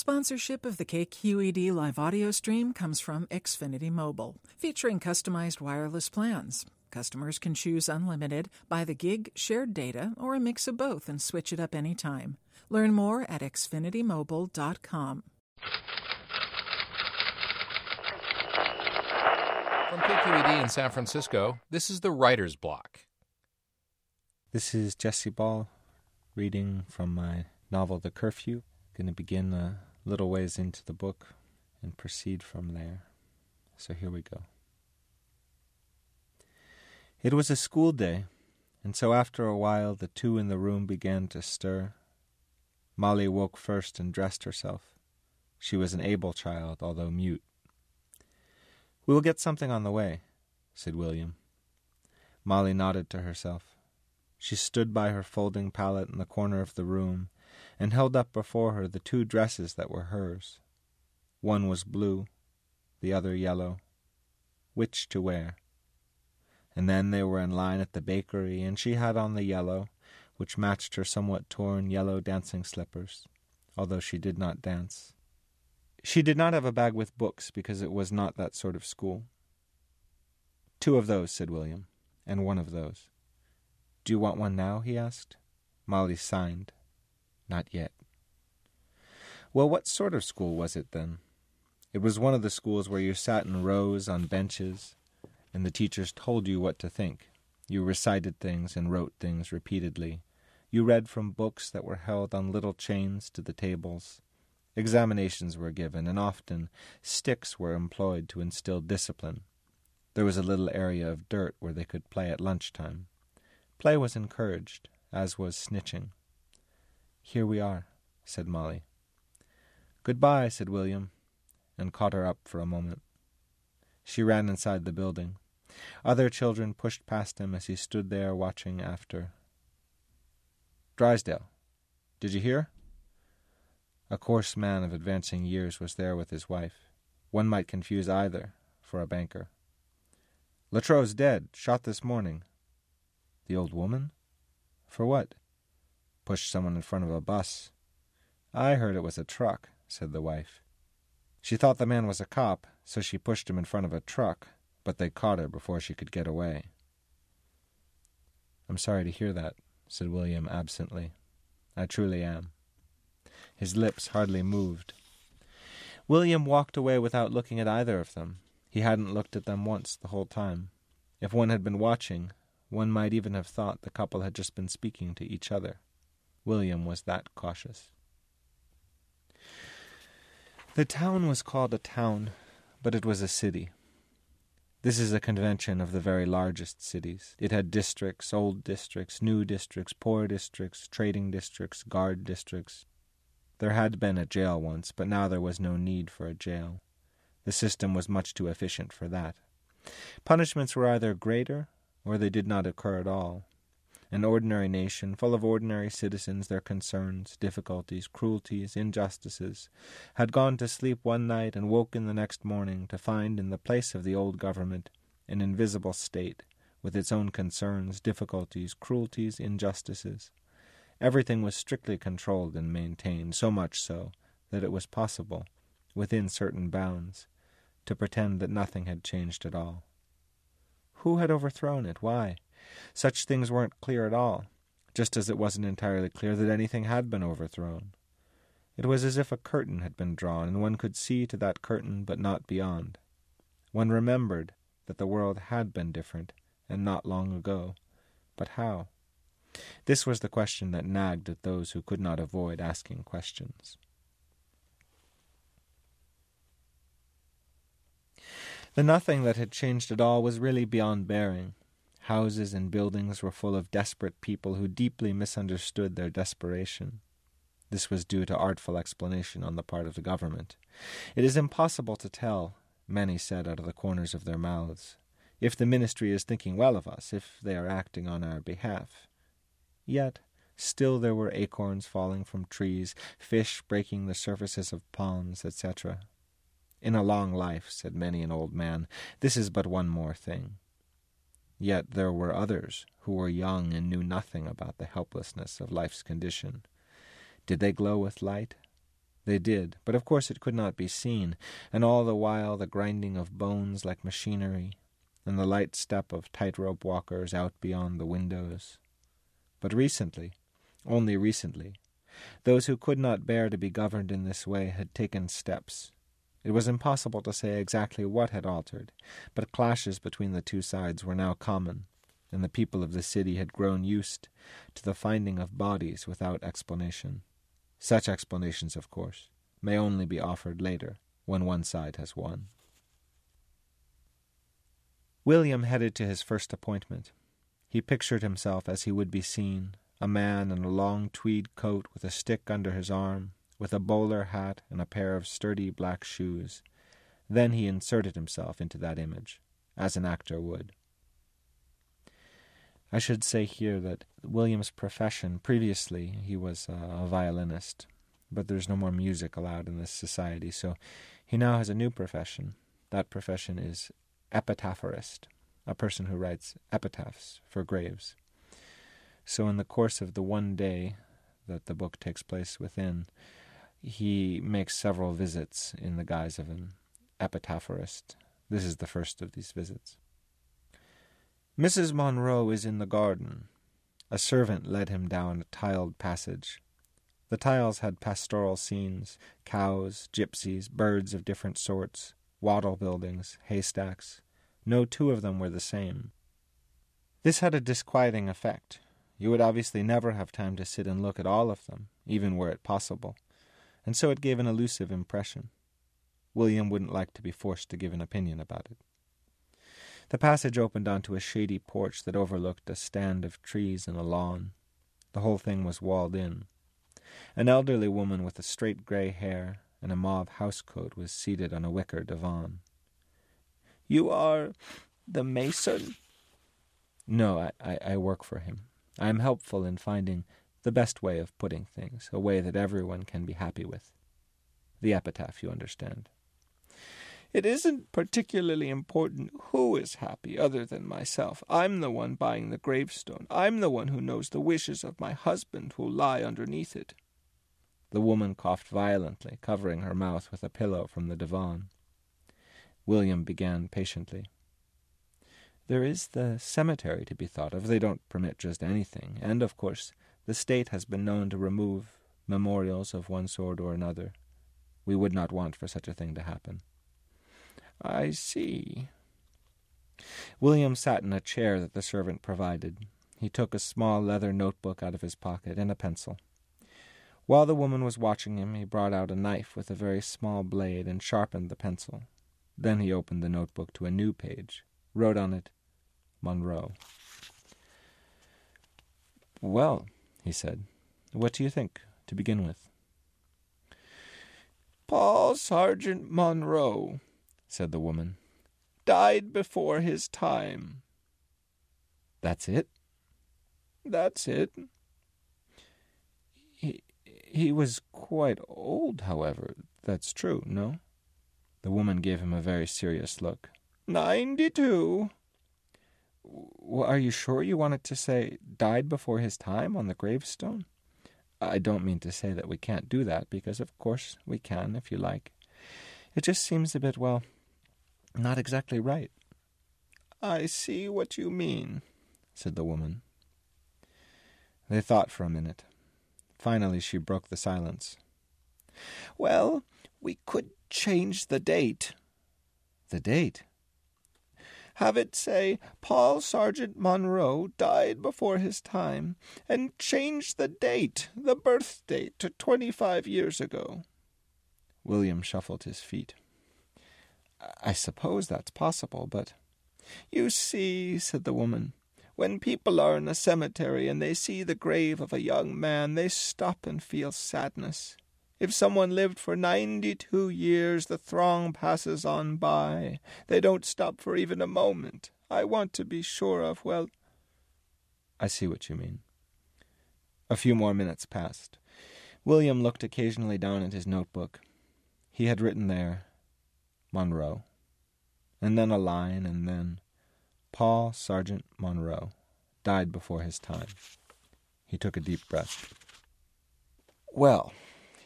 Sponsorship of the KQED live audio stream comes from Xfinity Mobile, featuring customized wireless plans. Customers can choose unlimited, by the gig, shared data, or a mix of both and switch it up anytime. Learn more at xfinitymobile.com. From KQED in San Francisco, this is the Writer's Block. This is Jesse Ball reading from my novel The Curfew. Going to begin a little ways into the book and proceed from there. So here we go. It was a school day, and so after a while the two in the room began to stir. Molly woke first and dressed herself. She was an able child, although mute. We will get something on the way, said William. Molly nodded to herself. She stood by her folding pallet in the corner of the room and held up before her the two dresses that were hers. One was blue, the other yellow. Which to wear? And then they were in line at the bakery, and she had on the yellow, which matched her somewhat torn yellow dancing slippers, although she did not dance. She did not have a bag with books because it was not that sort of school. Two of those, said William, and one of those. Do you want one now? he asked. Molly signed. Not yet. Well, what sort of school was it then? It was one of the schools where you sat in rows on benches, and the teachers told you what to think. You recited things and wrote things repeatedly. You read from books that were held on little chains to the tables. Examinations were given, and often sticks were employed to instill discipline. There was a little area of dirt where they could play at lunchtime. Play was encouraged, as was snitching. Here we are, said Molly. Goodbye, said William, and caught her up for a moment. She ran inside the building. Other children pushed past him as he stood there watching after. Drysdale, did you hear? A coarse man of advancing years was there with his wife. One might confuse either for a banker. Latrobe's dead, shot this morning. The old woman? For what? Pushed someone in front of a bus. I heard it was a truck, said the wife. She thought the man was a cop, so she pushed him in front of a truck, but they caught her before she could get away. I'm sorry to hear that, said William absently. I truly am. His lips hardly moved. William walked away without looking at either of them. He hadn't looked at them once the whole time. If one had been watching, one might even have thought the couple had just been speaking to each other. William was that cautious. The town was called a town, but it was a city. This is a convention of the very largest cities. It had districts, old districts, new districts, poor districts, trading districts, guard districts. There had been a jail once, but now there was no need for a jail. The system was much too efficient for that. Punishments were either greater or they did not occur at all an ordinary nation, full of ordinary citizens, their concerns, difficulties, cruelties, injustices, had gone to sleep one night and woken the next morning to find in the place of the old government an invisible state, with its own concerns, difficulties, cruelties, injustices. Everything was strictly controlled and maintained, so much so that it was possible, within certain bounds, to pretend that nothing had changed at all. Who had overthrown it? Why? Such things weren't clear at all, just as it wasn't entirely clear that anything had been overthrown. It was as if a curtain had been drawn, and one could see to that curtain but not beyond. One remembered that the world had been different, and not long ago. But how? This was the question that nagged at those who could not avoid asking questions. The nothing that had changed at all was really beyond bearing. Houses and buildings were full of desperate people who deeply misunderstood their desperation. This was due to artful explanation on the part of the government. It is impossible to tell, many said out of the corners of their mouths, if the ministry is thinking well of us, if they are acting on our behalf. Yet still there were acorns falling from trees, fish breaking the surfaces of ponds, etc. In a long life, said many an old man, this is but one more thing. Yet there were others who were young and knew nothing about the helplessness of life's condition. Did they glow with light? They did, but of course it could not be seen, and all the while the grinding of bones like machinery, and the light step of tightrope walkers out beyond the windows. But recently, only recently, those who could not bear to be governed in this way had taken steps. It was impossible to say exactly what had altered, but clashes between the two sides were now common, and the people of the city had grown used to the finding of bodies without explanation. Such explanations, of course, may only be offered later, when one side has won. William headed to his first appointment. He pictured himself as he would be seen, a man in a long tweed coat with a stick under his arm, with a bowler hat and a pair of sturdy black shoes. Then he inserted himself into that image, as an actor would. I should say here that William's profession, previously, he was a violinist, but there's no more music allowed in this society, so he now has a new profession. That profession is epitaphorist, a person who writes epitaphs for graves. So, in the course of the one day that the book takes place within, he makes several visits in the guise of an epitaphorist. This is the first of these visits. Mrs. Monroe is in the garden. A servant led him down a tiled passage. The tiles had pastoral scenes cows, gypsies, birds of different sorts, wattle buildings, haystacks. No two of them were the same. This had a disquieting effect. You would obviously never have time to sit and look at all of them, even were it possible, and so it gave an elusive impression. William wouldn't like to be forced to give an opinion about it. The passage opened onto a shady porch that overlooked a stand of trees and a lawn. The whole thing was walled in. An elderly woman with a straight grey hair and a mauve housecoat was seated on a wicker divan. You are the mason? No, I, I, I work for him. I am helpful in finding the best way of putting things, a way that everyone can be happy with. The epitaph, you understand. It isn't particularly important who is happy other than myself. I'm the one buying the gravestone. I'm the one who knows the wishes of my husband who'll lie underneath it. The woman coughed violently, covering her mouth with a pillow from the divan. William began patiently. There is the cemetery to be thought of. They don't permit just anything. And, of course, the state has been known to remove memorials of one sort or another. We would not want for such a thing to happen. I see. William sat in a chair that the servant provided. He took a small leather notebook out of his pocket and a pencil. While the woman was watching him, he brought out a knife with a very small blade and sharpened the pencil. Then he opened the notebook to a new page, wrote on it, Monroe. Well, he said, what do you think, to begin with? Paul Sergeant Monroe, said the woman. Died before his time. That's it? That's it. He, he was quite old, however. That's true, no? The woman gave him a very serious look. Ninety-two. Are you sure you wanted to say died before his time on the gravestone? I don't mean to say that we can't do that, because of course we can if you like. It just seems a bit, well, not exactly right. I see what you mean, said the woman. They thought for a minute. Finally, she broke the silence. Well, we could change the date. The date? Have it say Paul Sergeant Monroe died before his time, and change the date, the birth date, to twenty five years ago. William shuffled his feet. I suppose that's possible, but. You see, said the woman, when people are in a cemetery and they see the grave of a young man, they stop and feel sadness. If someone lived for ninety two years, the throng passes on by. They don't stop for even a moment. I want to be sure of, well. I see what you mean. A few more minutes passed. William looked occasionally down at his notebook. He had written there, Monroe. And then a line, and then Paul Sergeant Monroe died before his time. He took a deep breath. Well,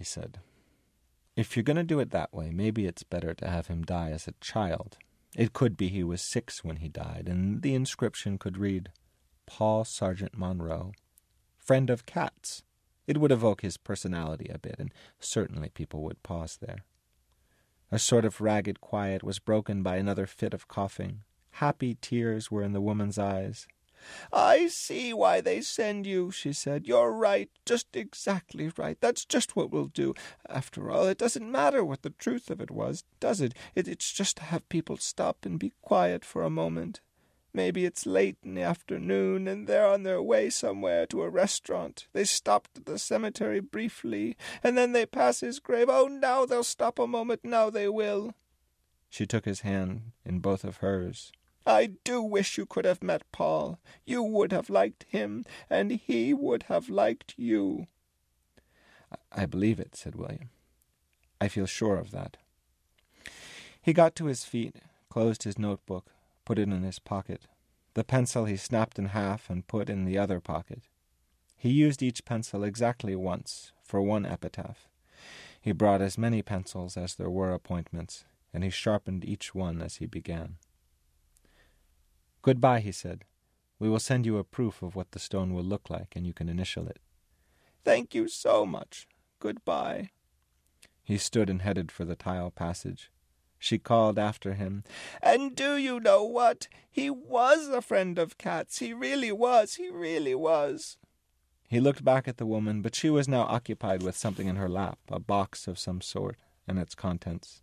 he said, If you're going to do it that way, maybe it's better to have him die as a child. It could be he was six when he died, and the inscription could read, Paul Sergeant Monroe, friend of cats. It would evoke his personality a bit, and certainly people would pause there. A sort of ragged quiet was broken by another fit of coughing. Happy tears were in the woman's eyes. I see why they send you, she said. You're right, just exactly right. That's just what we'll do. After all, it doesn't matter what the truth of it was, does it? it it's just to have people stop and be quiet for a moment. Maybe it's late in the afternoon, and they're on their way somewhere to a restaurant. They stopped at the cemetery briefly, and then they pass his grave. Oh, now they'll stop a moment, now they will. She took his hand in both of hers. I do wish you could have met Paul. You would have liked him, and he would have liked you. I believe it, said William. I feel sure of that. He got to his feet, closed his notebook, put it in his pocket. The pencil he snapped in half and put in the other pocket. He used each pencil exactly once, for one epitaph. He brought as many pencils as there were appointments, and he sharpened each one as he began. Goodbye, he said. We will send you a proof of what the stone will look like, and you can initial it. Thank you so much. Goodbye. He stood and headed for the tile passage. She called after him, And do you know what? He was a friend of Cat's. He really was. He really was. He looked back at the woman, but she was now occupied with something in her lap, a box of some sort, and its contents.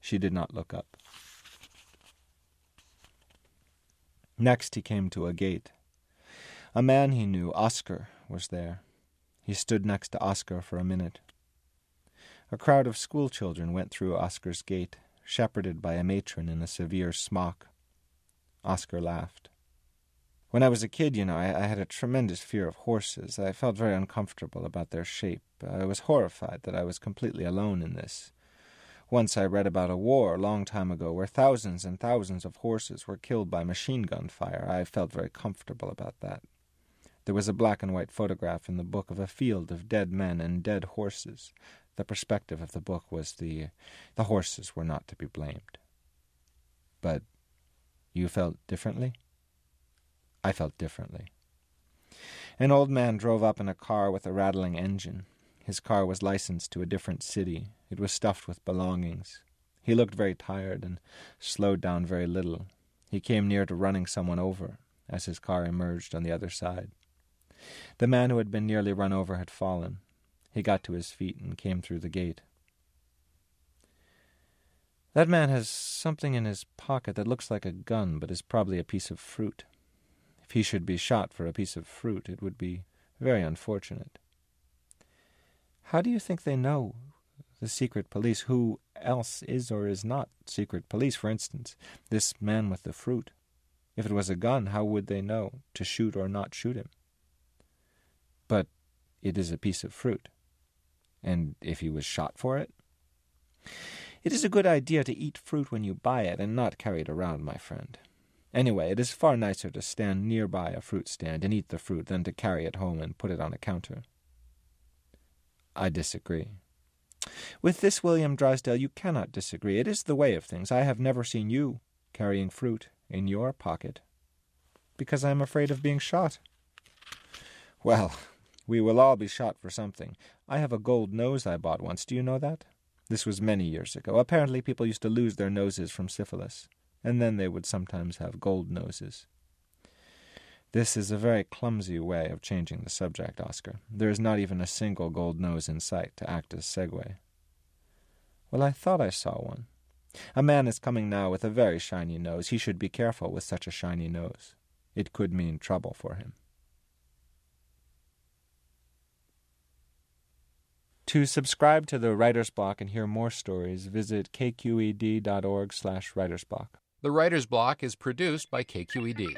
She did not look up. Next he came to a gate. A man he knew, Oscar, was there. He stood next to Oscar for a minute. A crowd of school children went through Oscar's gate, shepherded by a matron in a severe smock. Oscar laughed. When I was a kid, you know, I, I, had a tremendous fear of horses. I felt very uncomfortable about their shape. I was horrified that I was completely alone in this. Once I read about a war a long time ago where thousands and thousands of horses were killed by machine gun fire. I felt very comfortable about that. There was a black and white photograph in the book of a field of dead men and dead horses. The perspective of the book was the the horses were not to be blamed. But you felt differently? I felt differently. An old man drove up in a car with a rattling engine. His car was licensed to a different city. It was stuffed with belongings. He looked very tired and slowed down very little. He came near to running someone over as his car emerged on the other side. The man who had been nearly run over had fallen. He got to his feet and came through the gate. That man has something in his pocket that looks like a gun, but is probably a piece of fruit. If he should be shot for a piece of fruit, it would be very unfortunate. How do you think they know the secret police? Who else is or is not secret police, for instance? This man with the fruit. If it was a gun, how would they know to shoot or not shoot him? But it is a piece of fruit. And if he was shot for it? It is a good idea to eat fruit when you buy it and not carry it around, my friend. Anyway, it is far nicer to stand nearby a fruit stand and eat the fruit than to carry it home and put it on a counter. I disagree. With this, William Drysdale, you cannot disagree. It is the way of things. I have never seen you carrying fruit in your pocket, because I am afraid of being shot. Well, we will all be shot for something. I have a gold nose I bought once. Do you know that? This was many years ago. Apparently, people used to lose their noses from syphilis, and then they would sometimes have gold noses. This is a very clumsy way of changing the subject, Oscar. There is not even a single gold nose in sight to act as segue. Well, I thought I saw one. A man is coming now with a very shiny nose. He should be careful with such a shiny nose. It could mean trouble for him. To subscribe to the Writer's Block and hear more stories, visit kqed.org slash writersblock. The Writer's Block is produced by KQED.